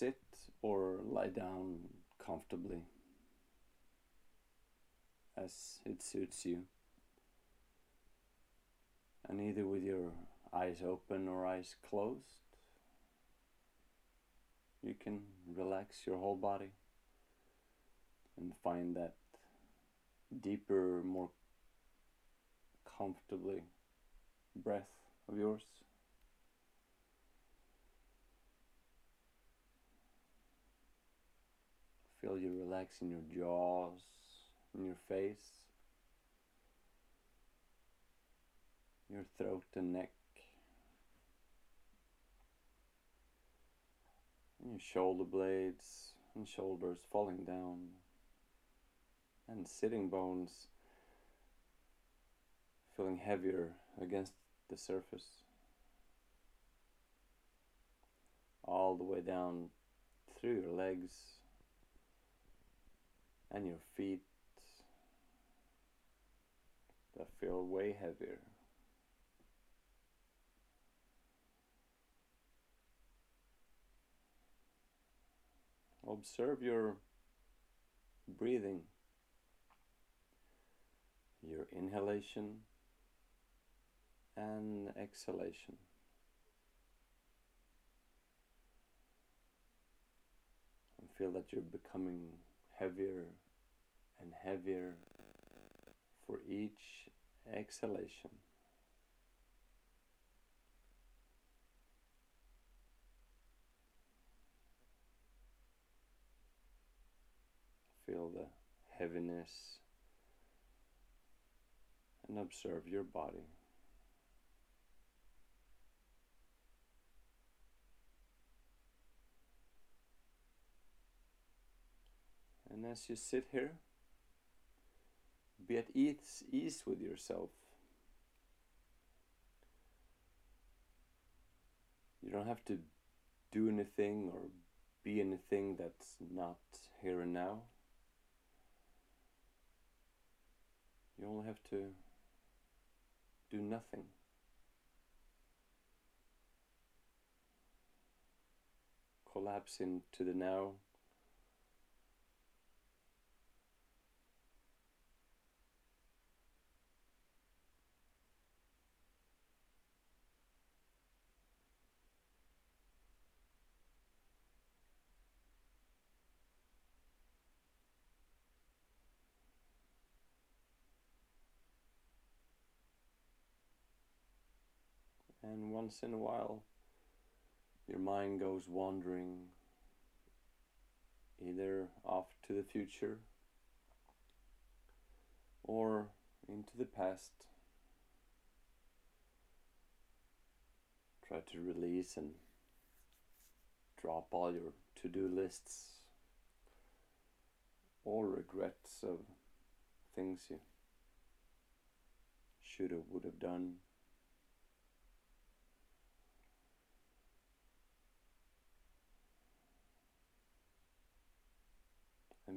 sit or lie down comfortably as it suits you. And either with your eyes open or eyes closed, you can relax your whole body and find that deeper, more comfortably breath of yours. Feel you relax in your jaws, in your face, your throat and neck, and your shoulder blades and shoulders falling down, and sitting bones feeling heavier against the surface. All the way down through your legs and your feet that feel way heavier. Observe your breathing, your inhalation and exhalation. And feel that you're becoming heavier heavier for each exhalation. Feel the heaviness and observe your body. And as you sit here, be at ease, ease with yourself. You don't have to do anything or be anything that's not here and now. You only have to do nothing. Collapse into the now and once in a while your mind goes wandering either off to the future or into the past. Try to release and drop all your to do lists or regrets of things you should have, would have done.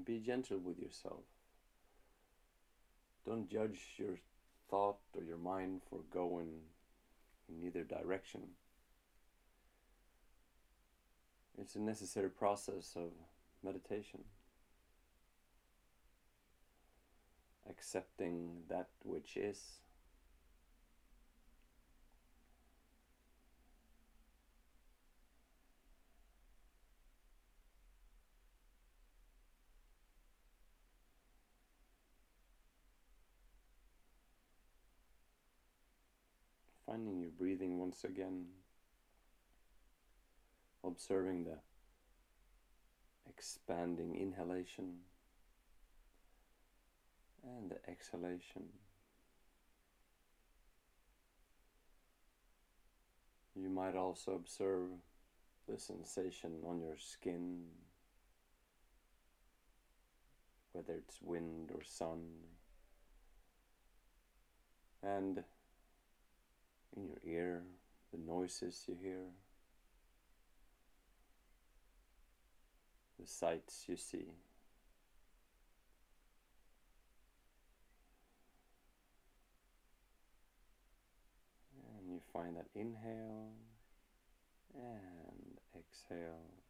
Be gentle with yourself. Don't judge your thought or your mind for going in either direction. It's a necessary process of meditation. Accepting that which is finding your breathing once again, observing the expanding inhalation and the exhalation. You might also observe the sensation on your skin, whether it's wind or sun, and in your ear, the noises you hear, the sights you see. And you find that inhale and exhale.